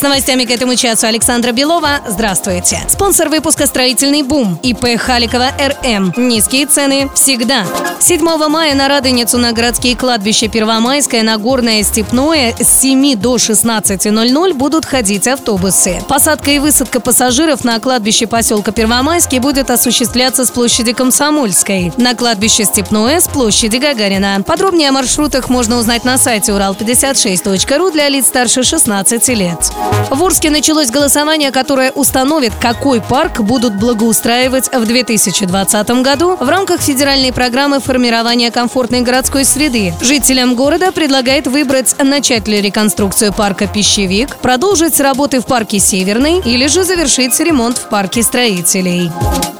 С новостями к этому часу Александра Белова. Здравствуйте. Спонсор выпуска «Строительный бум» ИП Халикова РМ. Низкие цены всегда. 7 мая на Радоницу на городские кладбища Первомайское, Нагорное, Степное с 7 до 16.00 будут ходить автобусы. Посадка и высадка пассажиров на кладбище поселка Первомайский будет осуществляться с площади Комсомольской. На кладбище Степное с площади Гагарина. Подробнее о маршрутах можно узнать на сайте урал56.ру для лиц старше 16 лет. В Орске началось голосование, которое установит, какой парк будут благоустраивать в 2020 году в рамках федеральной программы формирования комфортной городской среды. Жителям города предлагает выбрать начать ли реконструкцию парка «Пищевик», продолжить работы в парке «Северный» или же завершить ремонт в парке строителей.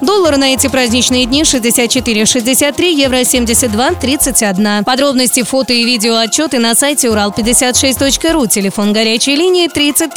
Доллар на эти праздничные дни 64,63, евро 72,31. Подробности, фото и видео отчеты на сайте урал56.ру, телефон горячей линии 30